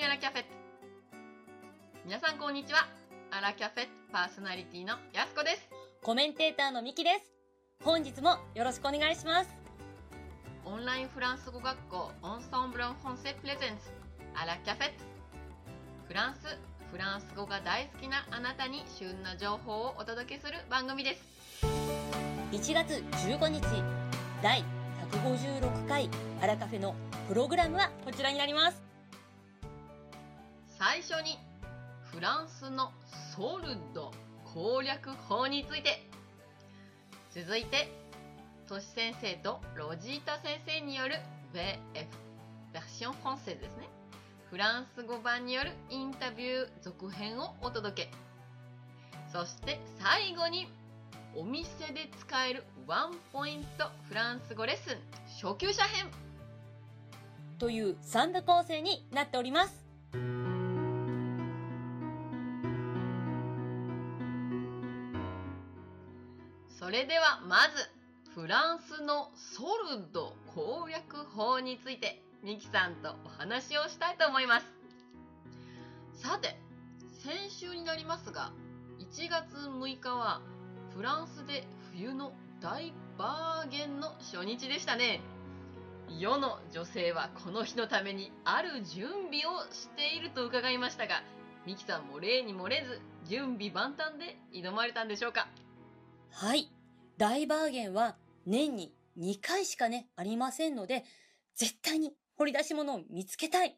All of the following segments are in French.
ビューアラキャフェ皆さんこんにちは。アラキャフェパーソナリティのやすこです。コメンテーターのミキです。本日もよろしくお願いします。オンラインフランス語学校オンソンブロンフォンセプレゼンツアラキャフェフランス、フランス語が大好きなあなたに旬な情報をお届けする番組です。1月15日、第156回アラカフェのプログラムはこちらになります。最初にフランスのソルド攻略法について。続いてトシ先生とロジータ先生による VF バーションフォンセですね。フランス語版によるインタビュー続編をお届け。そして最後にお店で使えるワンポイントフランス語レッスン。初級者編。という3部構成になっております。それではまずフランスのソルド攻略法についてミキさんとお話をしたいと思います。さて先週になりますが1月6日はフランスで冬の大バーゲンの初日でしたね。世の女性はこの日のためにある準備をしていると伺いましたがミキさんも例に漏れず準備万端で挑まれたんでしょうか？はい。大バーゲンは年に2回しかね、ありませんので、絶対に掘り出し物を見つけたい。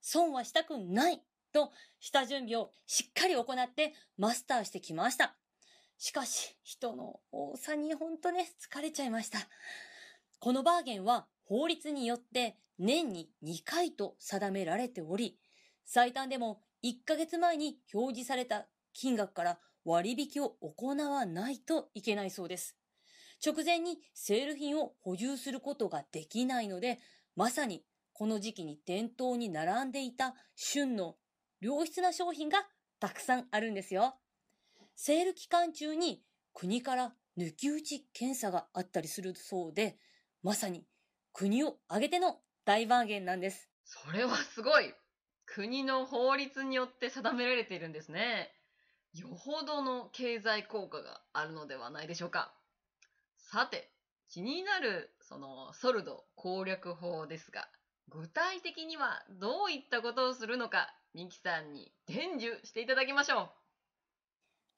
損はしたくない。と、下準備をしっかり行ってマスターしてきました。しかし、人の多さにほんとね、疲れちゃいました。このバーゲンは法律によって年に2回と定められており、最短でも1ヶ月前に表示された金額から割引を行わないといけないそうです。直前にセール品を補充することができないので、まさにこの時期に店頭に並んでいた旬の良質な商品がたくさんあるんですよ。セール期間中に国から抜き打ち検査があったりするそうで、まさに国を挙げての大バーゲンなんです。それはすごい国の法律によって定められているんですね。よほどの経済効果があるのではないでしょうか。さて、気になるそのソルド攻略法ですが、具体的にはどういったことをするのか、ミキさんに伝授していただきましょう。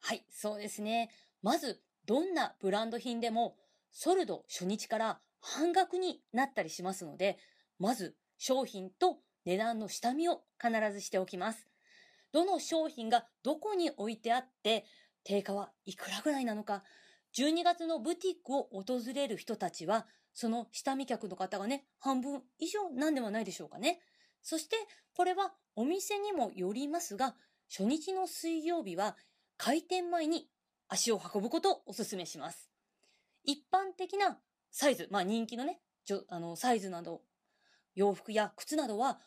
はい、そうですね。まず、どんなブランド品でも、ソルド初日から半額になったりしますので、まず商品と値段の下見を必ずしておきます。どの商品がどこに置いてあって、定価はいくらぐらいなのか、12月のブティックを訪れる人たちは、その下見客の方がね、半分以上なんではないでしょうかね。そして、これはお店にもよりますが、初日の水曜日は開店前に足を運ぶことをお勧めします。一般的なサイズ、まあ人気のね、あのサイズなど、洋服や靴などは、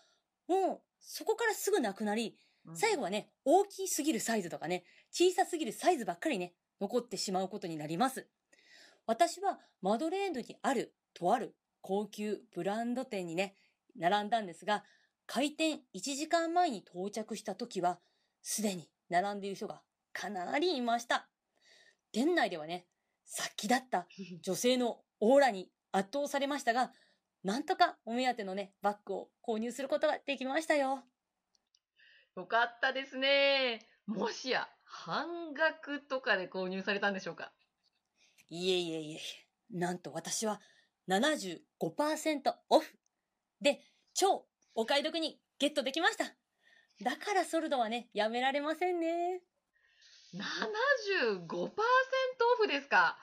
もうそこからすぐなくなり、最後はね、大きすぎるサイズとかね、小さすぎるサイズばっかりね、残ってしまうことになります。私はマドレーヌにあるとある高級ブランド店にね、並んだんですが、開店1時間前に到着した時は、すでに並んでいる人がかなりいました。店内ではね、殺気だった女性のオーラに圧倒されましたが、なんとかお目当てのね、バッグを購入することができましたよ。よかったですね。もしや半額とかで購入されたんでしょうか？いえいえいえなんと私は75%オフで超お買い得にゲットできました。だからソルドはね、やめられませんね。75%オフですか？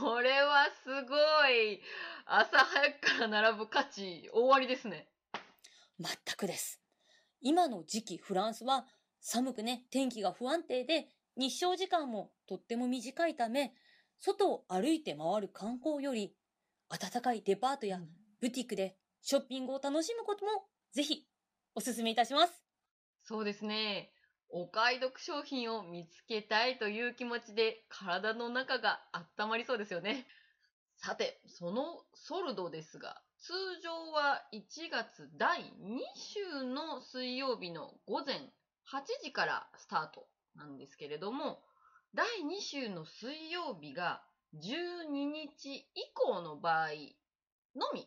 それはすごい朝早くから並ぶ価値大ありですね。全くです。今の時期フランスは寒くね、天気が不安定で日照時間もとっても短いため、外を歩いて回る観光より暖かいデパートやブティックでショッピングを楽しむこともぜひお勧めいたします。そうですね。お買い得商品を見つけたいという気持ちで体の中が温まりそうですよね。さて、そのソルドですが、通常は1月第2週の水曜日の午前8時からスタートなんですけれども、第2週の水曜日が12日以降の場合のみ、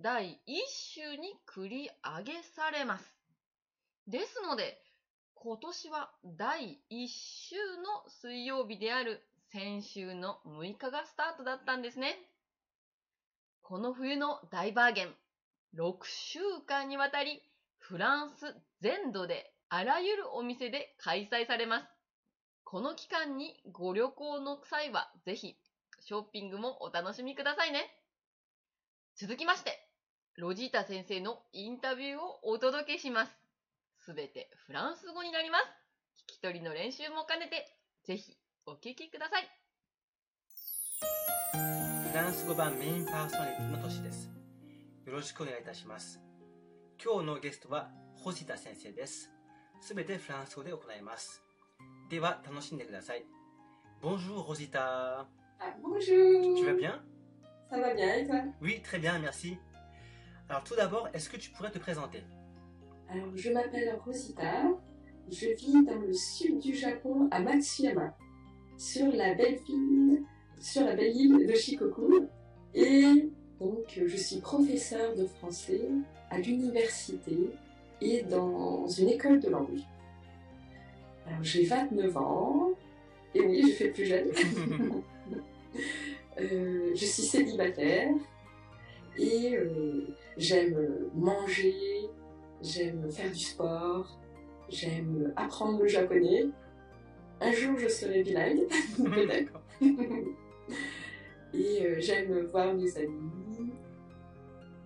第1週に繰り上げされます。ですので、今年は第1週の水曜日である先週の6日がスタートだったんですね。この冬の大バーゲン、6週間にわたりフランス全土であらゆるお店で開催されます。この期間にご旅行の際はぜひショッピングもお楽しみくださいね。続きまして、ロジータ先生のインタビューをお届けします。すべてフランス語になります。聞き取りの練習も兼ねて、ぜひお聞きください。フランス語版メインパーソナリティの年です。よろしくお願いいたします。今日のゲストは星田先生です。すべてフランス語で行います。では、楽しんでください。Bonjour Rosita. Ah, bonjour Tu vas bien Ça va bien et toi Oui, très bien, merci. Alors tout d'abord, est-ce que tu pourrais te présenter Alors, je m'appelle Rosita. Je vis dans le sud du Japon, à Matsuyama, sur la belle île, sur la belle île de Shikoku. Et donc, je suis professeure de français à l'université et dans une école de langue. Alors, j'ai 29 ans. Et oui, je fais plus jeune. Euh, je suis célibataire et euh, j'aime manger, j'aime faire du sport, j'aime apprendre le japonais. Un jour, je serai bilingue, peut-être. Et euh, j'aime voir mes amis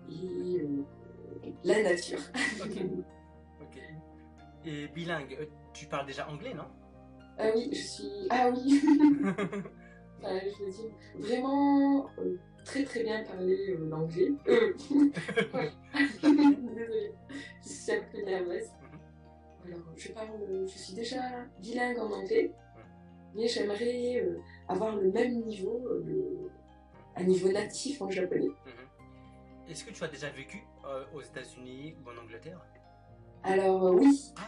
et euh, la nature. Ok. Ok. Et bilingue, euh, tu parles déjà anglais, non? Ah oui, je suis. Ah oui Enfin, je veux dire, vraiment euh, très très bien parler l'anglais. Désolée, je suis un peu nerveuse. Alors, je parle, je suis déjà bilingue en anglais, mais j'aimerais euh, avoir le même niveau, euh, le- un niveau natif en japonais. Mhm. Est-ce que tu as déjà vécu euh, aux États-Unis ou en Angleterre? Alors, euh, oui. Ah.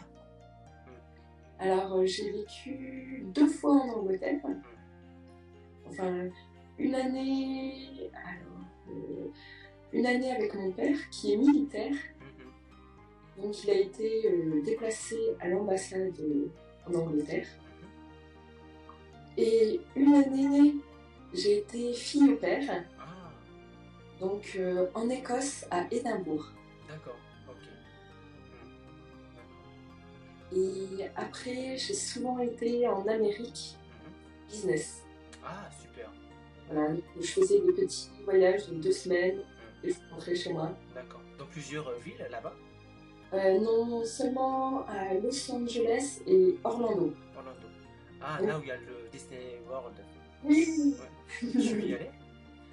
Alors, euh, j'ai vécu deux fois en Angleterre. Enfin, une année. Alors, euh, une année avec mon père qui est militaire. Mhm. Donc, il a été euh, déplacé à l'ambassade en Angleterre. Et une année, j'ai été fille au père. Ah, Donc, euh, en Écosse, à Édimbourg. d'accord, ok. D'accord. Et après, j'ai souvent été en Amérique Mhm. business. Ah, super. Voilà, donc je faisais des petits voyages de deux semaines et je rentrais chez moi. D'accord. Dans plusieurs euh, villes là-bas? Euh, non seulement à Los Angeles et Orlando. Orlando. Ah, Oui. là où il y a le Disney World. Oui, Tu veux y aller?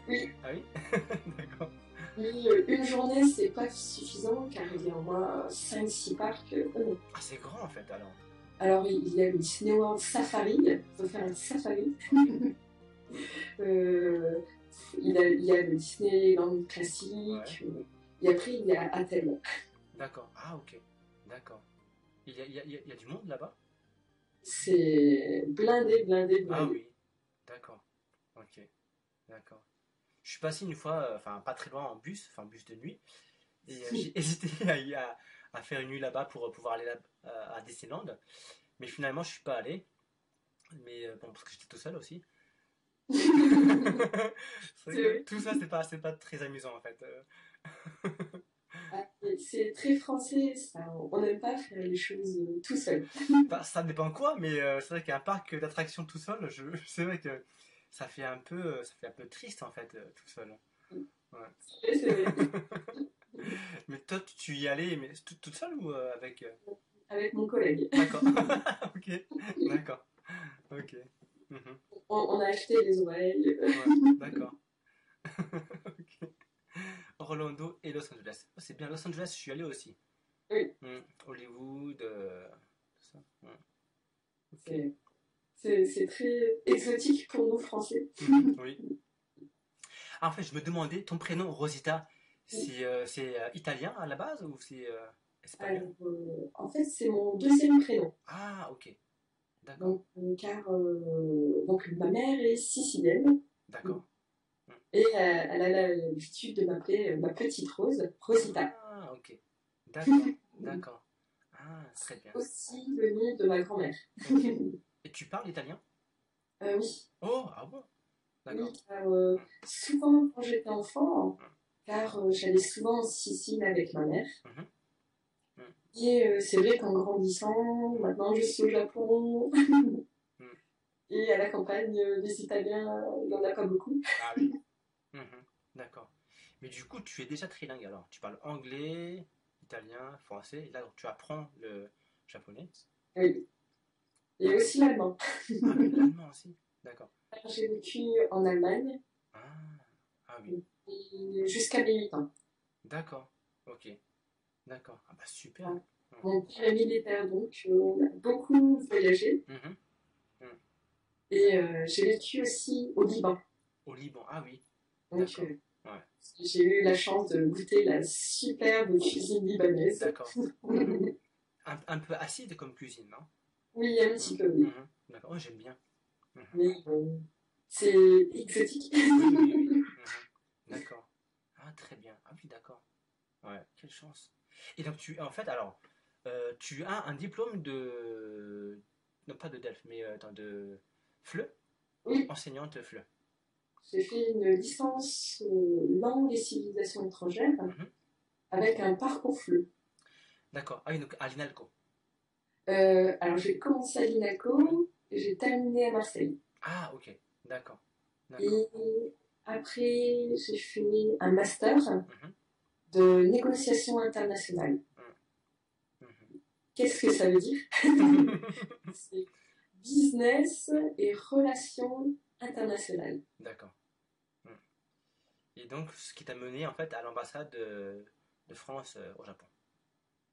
Oui. Ah oui? D'accord. oui euh, une journée, c'est pas suffisant car il y a au moins 5-6 parcs. euh. Ah, c'est grand en fait alors. Alors, il y a le Disney World Safari, il faut faire un safari. Euh, il, y a, il y a le Disneyland classique. Et après, il y a Athènes. D'accord. Ah, ok. D'accord. Il y a, il y a- il y a- il y a du monde là-bas? C'est blindé, blindé, blindé. Ah oui. D'accord. Ok. D'accord. Je suis passé une fois, euh, enfin pas très loin en bus, enfin bus de nuit, et euh, j'ai hésité à, à, faire une nuit là-bas pour euh, pouvoir aller là, à, à Disneyland, mais finalement je suis pas allé. Mais bon, parce que j'étais tout seul aussi. Tout ça, c'est pas, c'est pas très amusant en fait. C'est très français, ça. On n'aime pas faire les choses euh, tout seul. Bah, ça dépend quoi, mais euh, c'est vrai qu'un parc d'attractions tout seul, je, c'est vrai que ça fait un peu, euh, ça fait un peu triste en fait, euh, tout seul. C'est vrai. Mais toi, tu- y allais, mais tout- toute seule ou euh, avec Avec mon collègue. D'accord. ok. D'accord. Ok. Mhm. On, on a acheté les oreilles. Ouais, D'accord. Orlando et Los Angeles. Oh, c'est bien, Los Angeles, je suis allé aussi. Oui. Mm. Hollywood, euh, tout ça. Mm. Ok. C'est- très exotique pour nous, Français. Mhm, oui. Ah, en fait, je me demandais, ton prénom, Rosita, C'est euh, euh, italien à la base ou c'est euh, espagnol? Alors, en fait, c'est mon deuxième prénom. Ah, ok. D'accord, car donc, ma mère est sicilienne d'accord. Et euh, elle a l'habitude de m'appeler euh, ma petite Rose, Rosita. Ah, ok. D'accord, d'accord. Ah, très bien. Aussi le nom de ma grand-mère. Et tu parles italien? Euh, oui, Oh, ah bon? D'accord. oui, car euh, souvent quand j'étais enfant, car euh, j'allais souvent en Sicile avec ma mère. Mhm. Mhm. Et euh, c'est vrai qu'en grandissant, maintenant je suis au Japon. Et à la campagne, les Italiens, il n'y en a pas beaucoup. Ah oui. Mhm, D'accord. Mais du coup, tu es déjà trilingue alors. Tu parles anglais, italien, français. Et là, tu apprends le japonais. Oui. Et aussi l'allemand. Ah, l'allemand aussi. D'accord. J'ai vécu en Allemagne Ah, ah oui. jusqu'à mes 8 ans. D'accord. Ok. D'accord. Ah bah super. Ouais. Mon père est militaire, donc on a beaucoup voyagé. Mhm. Et euh, j'ai vécu aussi au Liban. Au Liban. Ah oui. Donc euh, Ouais. j'ai eu la chance de goûter la superbe cuisine libanaise. D'accord. oui, Un, un peu acide comme cuisine, non? Un petit peu, oui. Mhm. D'accord. Oh, j'aime bien. Mais euh, c'est exotique. Oui, oui, oui. Mhm. D'accord. Ah, très bien. Ah oui, d'accord. Ouais, quelle chance. Et donc, tu, en fait, alors, euh, tu as un diplôme de. Non, pas de Delft, mais euh, attends, de FLE Oui. Enseignante FLE. J'ai fait une licence euh, langue et civilisation étrangère Mhm. avec un parcours fleu. D'accord. Ah oui, donc à l'INALCO. Euh, alors j'ai commencé à l'INACO et j'ai terminé à Marseille. Ah, ok. D'accord. D'accord. Et après j'ai fait un master Mhm. de négociation internationale. Mhm. Qu'est-ce que ça veut dire? C'est business et relations internationales. D'accord. Hmm. Et donc, ce qui t'a mené en fait à l'ambassade de, de France euh, au Japon?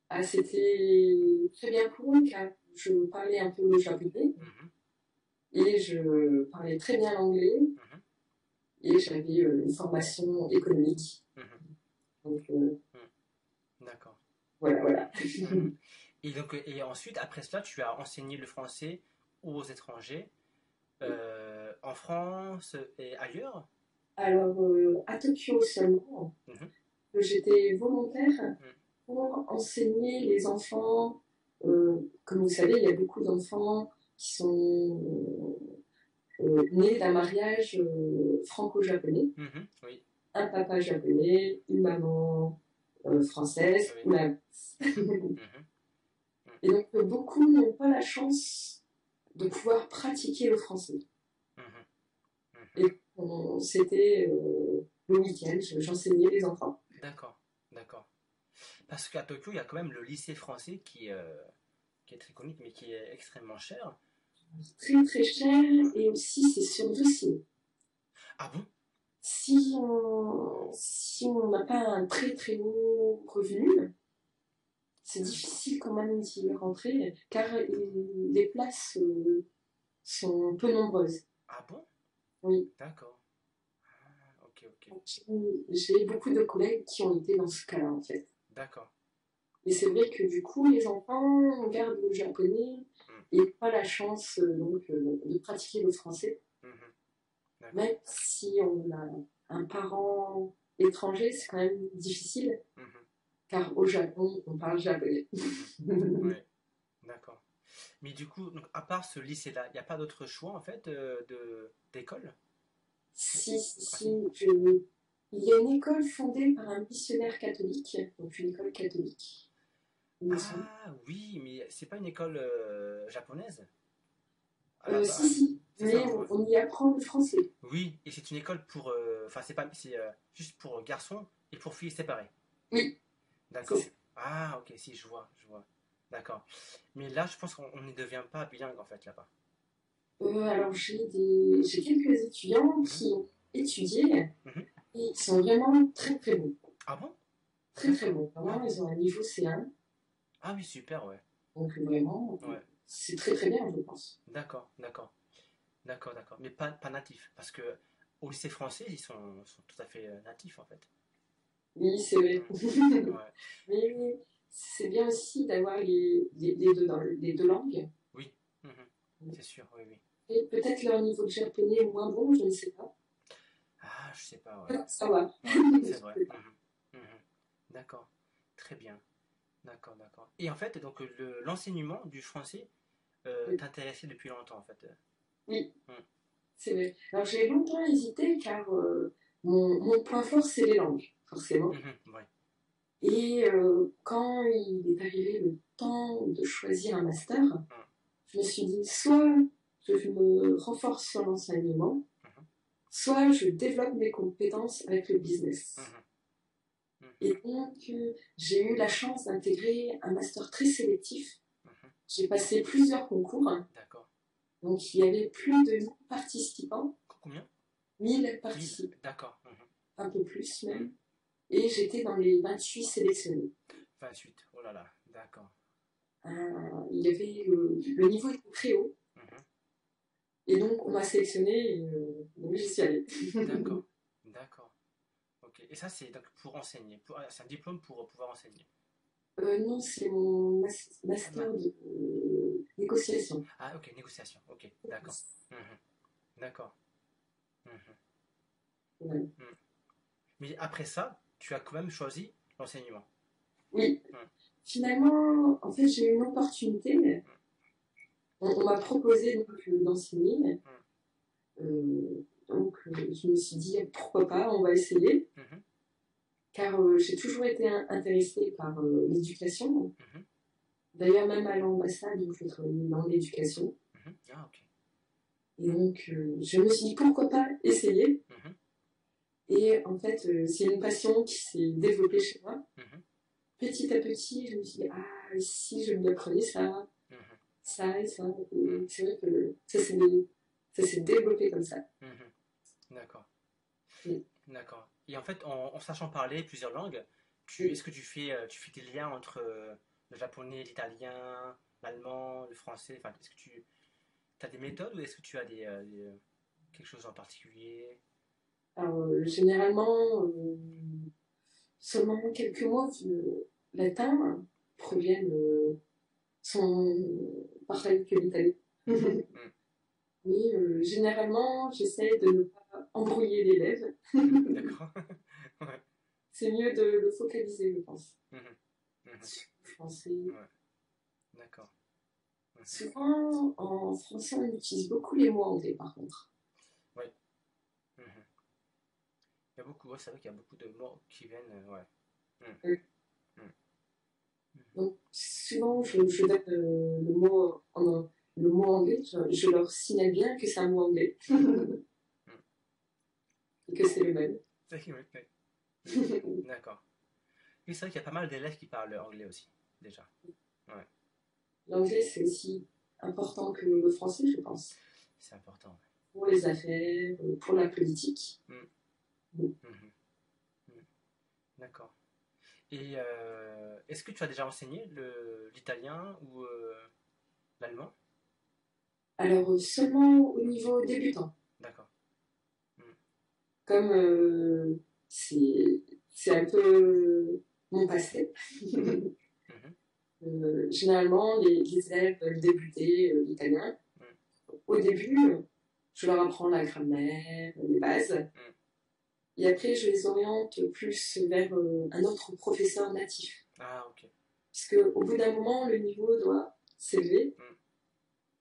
Ah, c'était très bien pour moi car je parlais un peu le japonais Mhm. et je parlais très bien l'anglais Mhm. et j'avais euh, une formation économique. Mhm. Donc euh, D'accord. voilà, voilà. Et donc, et ensuite, après cela, tu as enseigné le français aux étrangers euh, en France et ailleurs? Alors euh, à Tokyo seulement, Mhm. j'étais volontaire pour enseigner les enfants. euh, comme vous savez, il y a beaucoup d'enfants qui sont nés d'un mariage franco-japonais. Mhm. Oui. Un papa japonais, une maman française Oui. Mhm. Et donc, beaucoup n'ont pas la chance de pouvoir pratiquer le français. Mhm. On- C'était euh, le week-end, je- j'enseignais les enfants. D'accord. D'accord. Parce qu'à Tokyo, il y a quand même le lycée français qui, euh, qui est très connu, mais qui est extrêmement cher. Très très cher et aussi c'est sur dossier. Ah bon? Si on si on n'a pas un très très haut revenu, c'est difficile quand même d'y rentrer car les places euh, sont peu nombreuses. Ah bon? Oui. D'accord. Ah, ok, ok. J'ai beaucoup de collègues qui ont été dans ce cas-là en fait. D'accord. Et c'est vrai que du coup, les enfants gardent le japonais et pas la chance euh, donc, euh, de pratiquer le français. Mhm. D'accord. Même si on a un parent étranger, c'est quand même difficile, Mhm. Car au Japon, on parle japonais. Ouais. D'accord. Mais du coup, donc, à part ce lycée-là, il n'y a pas d'autre choix en fait euh, de d'école? Si, si, je- Il y a une école fondée par un missionnaire catholique, donc une école catholique. semble. Ah oui, mais c'est pas une école euh, japonaise? À Euh, la si, si, mais ça, on, y apprend le français. Oui, et c'est une école pour. euh, Enfin, c'est pas, c'est juste pour garçons et pour filles séparées? Oui. D'accord. Ah, ok, si, je vois, je vois. D'accord. Mais là, je pense qu'on on ne devient pas bilingue en fait là-bas. Euh, alors j'ai des j'ai quelques étudiants qui ont étudié Mhm. et ils sont vraiment très très bons. Ah bon? Très très bons. Vraiment, ils ont un niveau C1. Ah oui, super, ouais. Donc vraiment, Ouais. c'est très très bien, je pense. D'accord, d'accord. D'accord, d'accord. Mais pas, pas natif. Parce que au lycée français, ils sont, sont tout à fait euh, natifs en fait. Oui, c'est vrai. Ouais. Mais c'est bien aussi d'avoir les, les, les deux, dans- les deux langues. Mhm. C'est sûr, oui, oui. Et peut-être leur niveau de japonais est moins bon, je ne sais pas. Ah, je sais pas, ouais. Ça va. Ouais, c'est vrai. Mhm. Mhm. D'accord. Très bien. D'accord, d'accord. Et en fait, donc le- l'enseignement du français euh, Oui. t'intéressait depuis longtemps, en fait. C'est vrai. Alors j'ai longtemps hésité car euh, mon, mon point fort c'est les langues, forcément. Mhm, ouais. Et euh, quand il est arrivé le temps de choisir un master, je me suis dit soit je me renforce sur l'enseignement, Mhm. soit je développe mes compétences avec le business. Mhm. Mhm. Et donc euh, j'ai eu la chance d'intégrer un master très sélectif. Mhm. J'ai passé plusieurs concours, D'accord. donc il y avait plus de 1000 participants, Combien? 1000 Mille. participants. D'accord. Mhm. un peu plus même. Et j'étais dans les 28 sélectionnés. 28. Oh là là. D'accord. Euh, il y avait le, le niveau était très haut. Mhm. Et donc on m'a sélectionné et euh, donc j'y suis allée. D'accord. D'accord. Ok. Et ça, c'est donc pour enseigner. Ah, C'est un diplôme pour pouvoir enseigner? Euh, non, c'est mon mas- master de euh, négociation. Ah, ok. Négociation. Ok. D'accord. Mhm. D'accord. Mhm. Ouais. Mais après ça, tu as quand même choisi l'enseignement. Oui. Finalement, en fait, j'ai eu une opportunité. On, on m'a proposé donc euh, d'enseigner. Euh, donc, euh, je me suis dit pourquoi pas, on va essayer. Mhm. Car euh, j'ai toujours été in- intéressée par euh, l'éducation. Mhm. D'ailleurs, même à l'ambassade, je travaillais dans l'éducation. Mhm. Ah. Et donc, je me suis dit pourquoi pas essayer. Et en fait, euh, c'est une passion qui s'est développée chez moi. Mhm. Petit à petit, je me suis dit, ah, si je me apprenais ça, Mhm. ça et ça. C'est vrai que ça s'est développé comme ça. Mhm. D'accord. Oui. D'accord. Et en fait, en, en sachant parler plusieurs langues, tu, Oui. est-ce que tu fais, euh, tu fais des liens entre euh, le japonais, l'italien, l'allemand, le français? Enfin, est-ce que tu as des méthodes ou est-ce que tu as des, des, quelque chose en particulier? Alors, euh, généralement, euh, seulement quelques mots euh, latins proviennent, euh, sont pareils que l'italien. Mais euh, généralement, j'essaie de ne pas embrouiller l'élève. D'accord. ouais. C'est mieux de le focaliser, je pense. Sur le français. D'accord. Souvent, en français, on utilise beaucoup les mots anglais, par contre. Mhm. Il y a beaucoup, ouais, c'est vrai qu'il y a beaucoup de mots qui viennent, euh, ouais. Donc, souvent, je, je donne euh, le, mot en, le mot anglais, je, je leur signale bien que c'est un mot anglais. Et que c'est le même. D'accord. Oui, c'est vrai qu'il y a pas mal d'élèves qui parlent anglais aussi, déjà. L'anglais, c'est aussi important que le français, je pense. C'est important. Pour les affaires, euh, pour la politique. Mhm. Mhm. D'accord. Et euh, est-ce que tu as déjà enseigné l'italien ou euh, l'allemand? Alors, euh, seulement au niveau débutant. D'accord. Comme euh, c'est un peu mon passé. Mhm. Généralement, les, les élèves veulent débuter l'italien. Au début, je leur apprends la grammaire, les bases. Et après, je les oriente plus vers euh, un autre professeur natif. Ah, ok. Parce qu'au bout d'un moment, le niveau doit s'élever.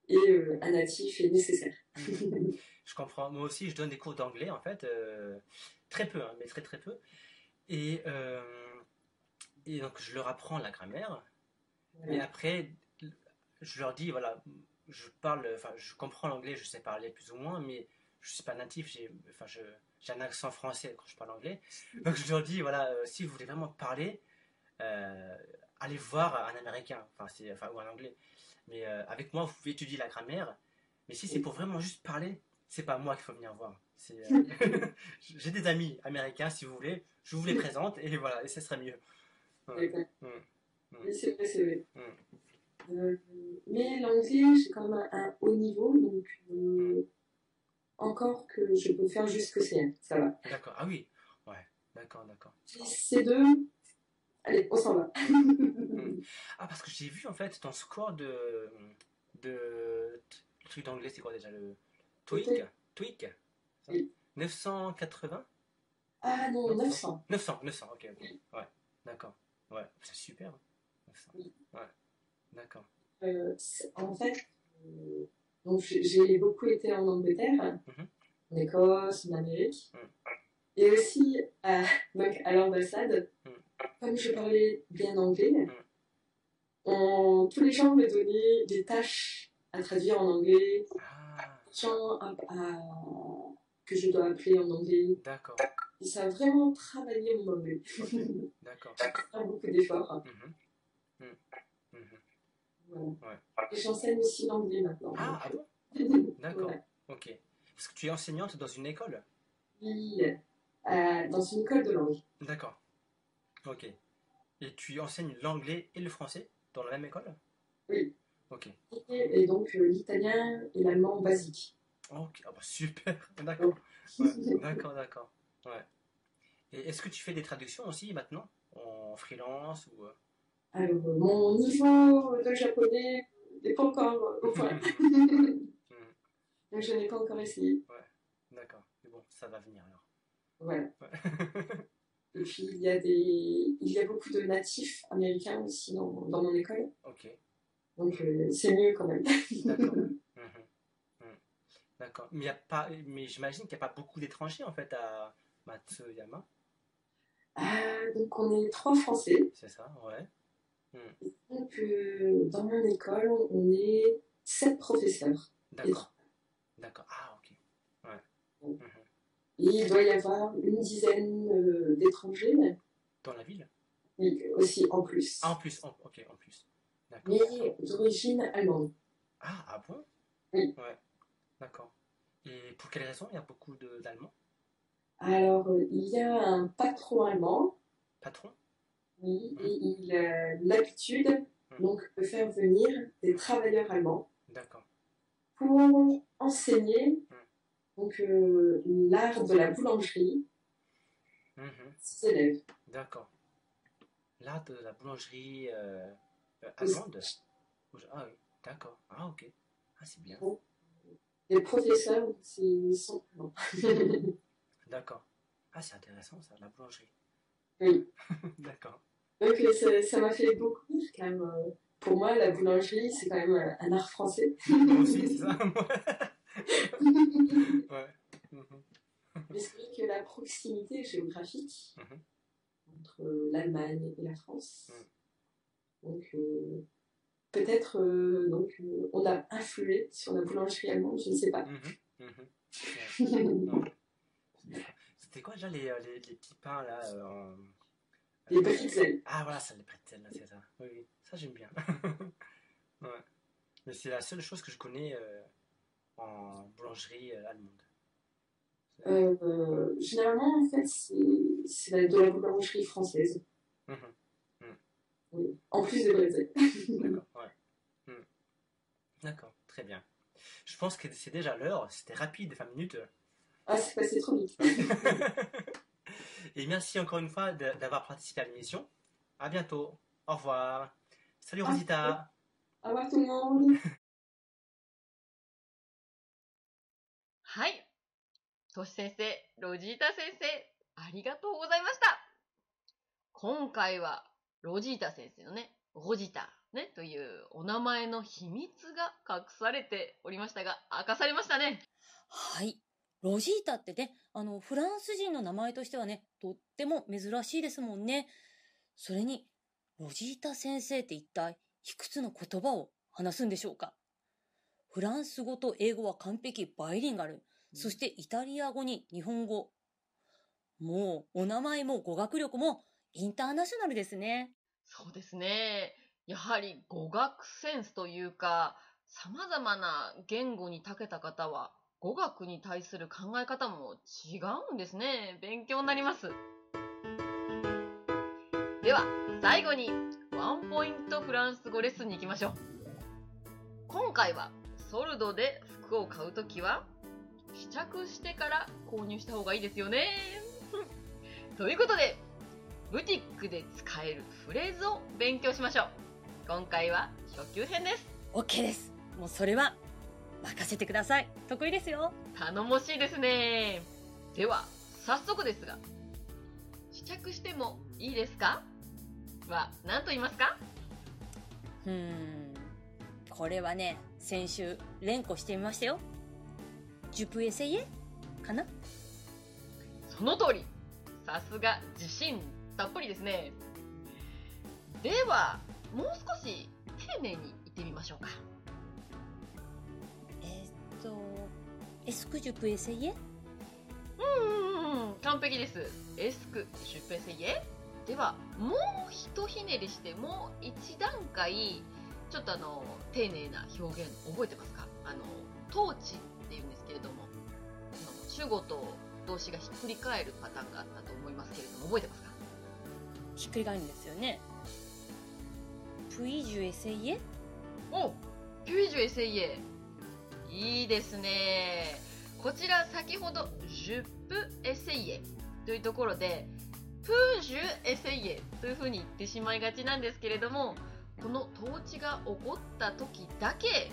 Et euh, un natif est nécessaire. Je comprends. Moi aussi, je donne des cours d'anglais, en fait. euh, très peu, hein, mais très très peu. Et, euh, et donc, je leur apprends la grammaire. Et Voilà. après, je leur dis, voilà, je parle, enfin, je comprends l'anglais, je sais parler plus ou moins, mais je suis pas natif, j'ai, enfin, je, j'ai un accent français quand je parle anglais. Donc, je leur dis, voilà, euh, si vous voulez vraiment parler, euh, allez voir un américain, enfin, ou un anglais. Mais euh, avec moi, vous pouvez étudier la grammaire. Mais si c'est pour vraiment juste parler, c'est pas moi qu'il faut venir voir. J'ai des amis américains, si vous voulez, je vous les présente et voilà, et ce serait mieux. Ouais. D'accord. Mm. Oui, c'est vrai, c'est vrai. Mm. Mais l'anglais, j'ai quand même un, haut niveau, donc euh, encore que je peux faire jusque C1, ça va. D'accord. Ah oui. Ouais. D'accord, d'accord. C2, allez, on s'en va. Ah, parce que j'ai vu en fait ton score de. de. Le truc d'anglais, c'est quoi déjà Le. TOEIC TOEIC Oui. 980 Ah non, 900. 900, 900, ok, ok. Ouais, d'accord. Ouais, c'est super. 900. Oui. Ouais, d'accord. Euh, c'est- en fait, euh, donc j'ai beaucoup été en Angleterre, Mhm. en Écosse, en Amérique, Mhm. et aussi à, l'ambassade. Mhm. Comme je parlais bien anglais, on- tous les gens me donnaient des tâches à traduire en anglais, Ah, des gens à- à- que je dois appeler en anglais. d'accord, Et ça a vraiment travaillé mon anglais. d'accord. Faire beaucoup d'efforts. Ouais. Et j'enseigne aussi l'anglais maintenant. Ah, ah bon? D'accord, voilà. ok. Est-ce que tu es enseignante dans une école? Oui, euh, dans une école de langue. D'accord. Ok. Et tu enseignes l'anglais et le français dans la même école? Oui. Ok. Et, et donc euh, l'italien et l'allemand basique. Ok. Ah bah super. D'accord. Ouais. D'accord, d'accord. Ouais. Et est-ce que tu fais des traductions aussi maintenant? En freelance ou... euh Alors, euh, mon niveau de japonais n'est pas encore euh, au point. donc je n'ai pas encore essayé. D'accord. Mais bon, ça va venir alors. Voilà. Ouais. Et puis il y a des, il y a beaucoup de natifs américains aussi dans, dans mon école. ok. Donc euh, c'est mieux quand même. D'accord. Mhm. Mhm. D'accord. Mais, il y a pas... Mais j'imagine qu'il n'y a pas beaucoup d'étrangers en fait à Matsuyama. Ah, donc on est trois Français. C'est ça Ouais. Donc euh, dans mon école, on est sept professeurs. D'accord. D'accord. Ah, ok. Ouais. Et il doit y avoir une dizaine euh, d'étrangers, Dans la ville? mais aussi en plus. Ah, en plus. en- Ok, en plus. D'accord. Mais d'origine allemande. Ah, ah bon? Oui. Ouais. D'accord. Et pour quelle raison? Il y a beaucoup d'Allemands? Alors, il y a un patron allemand, Patron? Oui, et il a l'habitude Hmm. donc de faire venir des travailleurs allemands pour enseigner Hmm. donc euh, l'art de la boulangerie Mhm. à ses élèves. D'accord. L'art de la boulangerie euh, allemande Ah oui, d'accord. Ah, ok. Ah, c'est bien. Les professeurs, c'est sont. D'accord. Ah, c'est intéressant ça, la boulangerie. Oui. D'accord. Donc ça m'a fait beaucoup rire quand même. euh, Pour moi, la boulangerie, c'est quand même euh, un art français. Moi aussi, c'est ça Ouais. Mhm. Mais c'est vrai que la proximité géographique Mhm. entre euh, l'Allemagne et la France, Mm. donc euh, peut-être euh, donc euh, on a influé sur la boulangerie allemande, je ne sais pas. Mhm. Mhm. Ouais. C'était quoi déjà les, les, les petits pains là Les bretzels. Ah voilà, ça les pretzels, là, c'est ça. Oui, oui, ça j'aime bien. ouais. Mais c'est la seule chose que je connais euh, en boulangerie euh, allemande. Euh, généralement, en fait, c'est de la boulangerie française, Mhm. oui. en plus des bretzels. D'accord, ouais. Hmm. D'accord, très bien. Je pense que c'est déjà l'heure, c'était rapide, 20 minutes. Ah, c'est passé trop vite. Et merci encore une fois d'avoir participé à l'émission. À bientôt. Au revoir. Salut Ah, Rosita. Au revoir tout le monde. はい。とし先生、ロジータ先生、ありがとうございました。今回は、ロジータ先生のね、ロジタ、ね、というお名前の秘密が隠されておりましたが、明かされましたね。はい。ロジータってね、あの、フランス人の名前としてはね、とっても珍しいですもんね。それに、ロジータ先生って一体、いくつの言葉を話すんでしょうか？フランス語と英語は完璧バイリンガル。そしてイタリア語に日本語。もう、お名前も語学力もインターナショナルですね。そうですね。やはり語学センスというか、様々な言語に長けた方は、語学に対する考え方も違うんですね。勉強になります。では、最後に、ワンポイントフランス語レッスンに行きましょう。今回は、ソルドで服を買うときは、試着してから購入した方がいいですよね。ということで、ブティックで使えるフレーズを勉強しましょう。今回は初級編です。OK です。もうそれは任せてください。得意ですよ。頼もしいですね。では、早速ですが、試着してもいいですか？は何と言いますか？うーん。これはね、先週連呼してみましたよ。ジュプエセイエかな？その通りさすが自信たっぷりですねではもう少し丁寧に言ってみましょうかと、エスクジュプエセイエ？うんうんうん完璧です。エスクシュペセイエ？ではもうひとひねりしてもう一段階ちょっとあの丁寧な表現覚えてますか？あの統治っていうんですけれども。主語と動詞がひっくり返るパターンがあったと思いますけれども覚えてますか？ひっくり返るんですよね。プイジュエいいですねこちら先ほどジュプエセイエというところでプージュエセイエというふうに言ってしまいがちなんですけれどもこの統治が起こった時だけ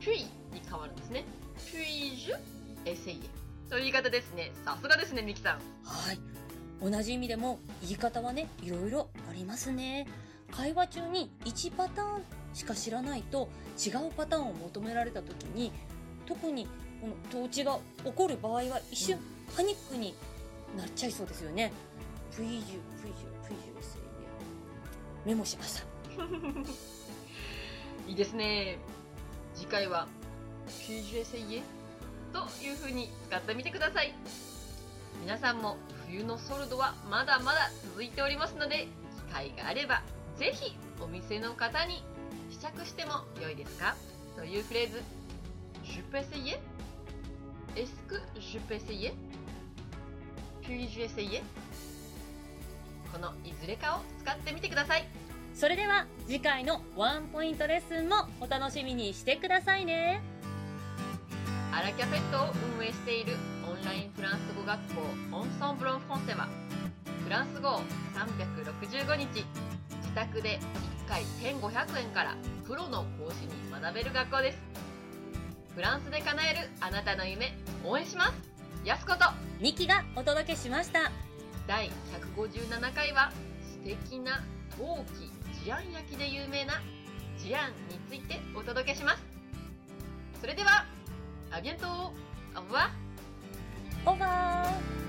ピュイに変わるんですねピュイジュエセイエという言い方ですねさすがですねミキさんはい。同じ意味でも言い方はね、いろいろありますね。会話中に1パターンしか知らないと違うパターンを求められた時に、特にこの統治が起こる場合は一瞬パニックになっちゃいそうですよね。プイジュ、プイジュ、プイジュですメモしました。いいですね次回は「ピュージュエセイエ」という風に使ってみてください皆さんも冬のソルドはまだまだ続いておりますので機会があればぜひお店の方に試着しても良いですか？というフレーズ「Je peux essayer? Est-ce que je peux essayer? Puis-je essayer? このいずれかを使ってみてくださいそれでは次回のワンポイントレッスンもお楽しみにしてくださいね。アラキャフェットを運営しているオンラインフランス語学校オンソンブロンフォンセはフランス語を365日自宅で1回1500円からプロの講師に学べる学校です。フランスで叶えるあなたの夢応援します。やすこと。ミキがお届けしました。第157回は素敵な陶器ジアン焼きで有名なジアンについてお届けします。それではアビエントオー。バーオーバー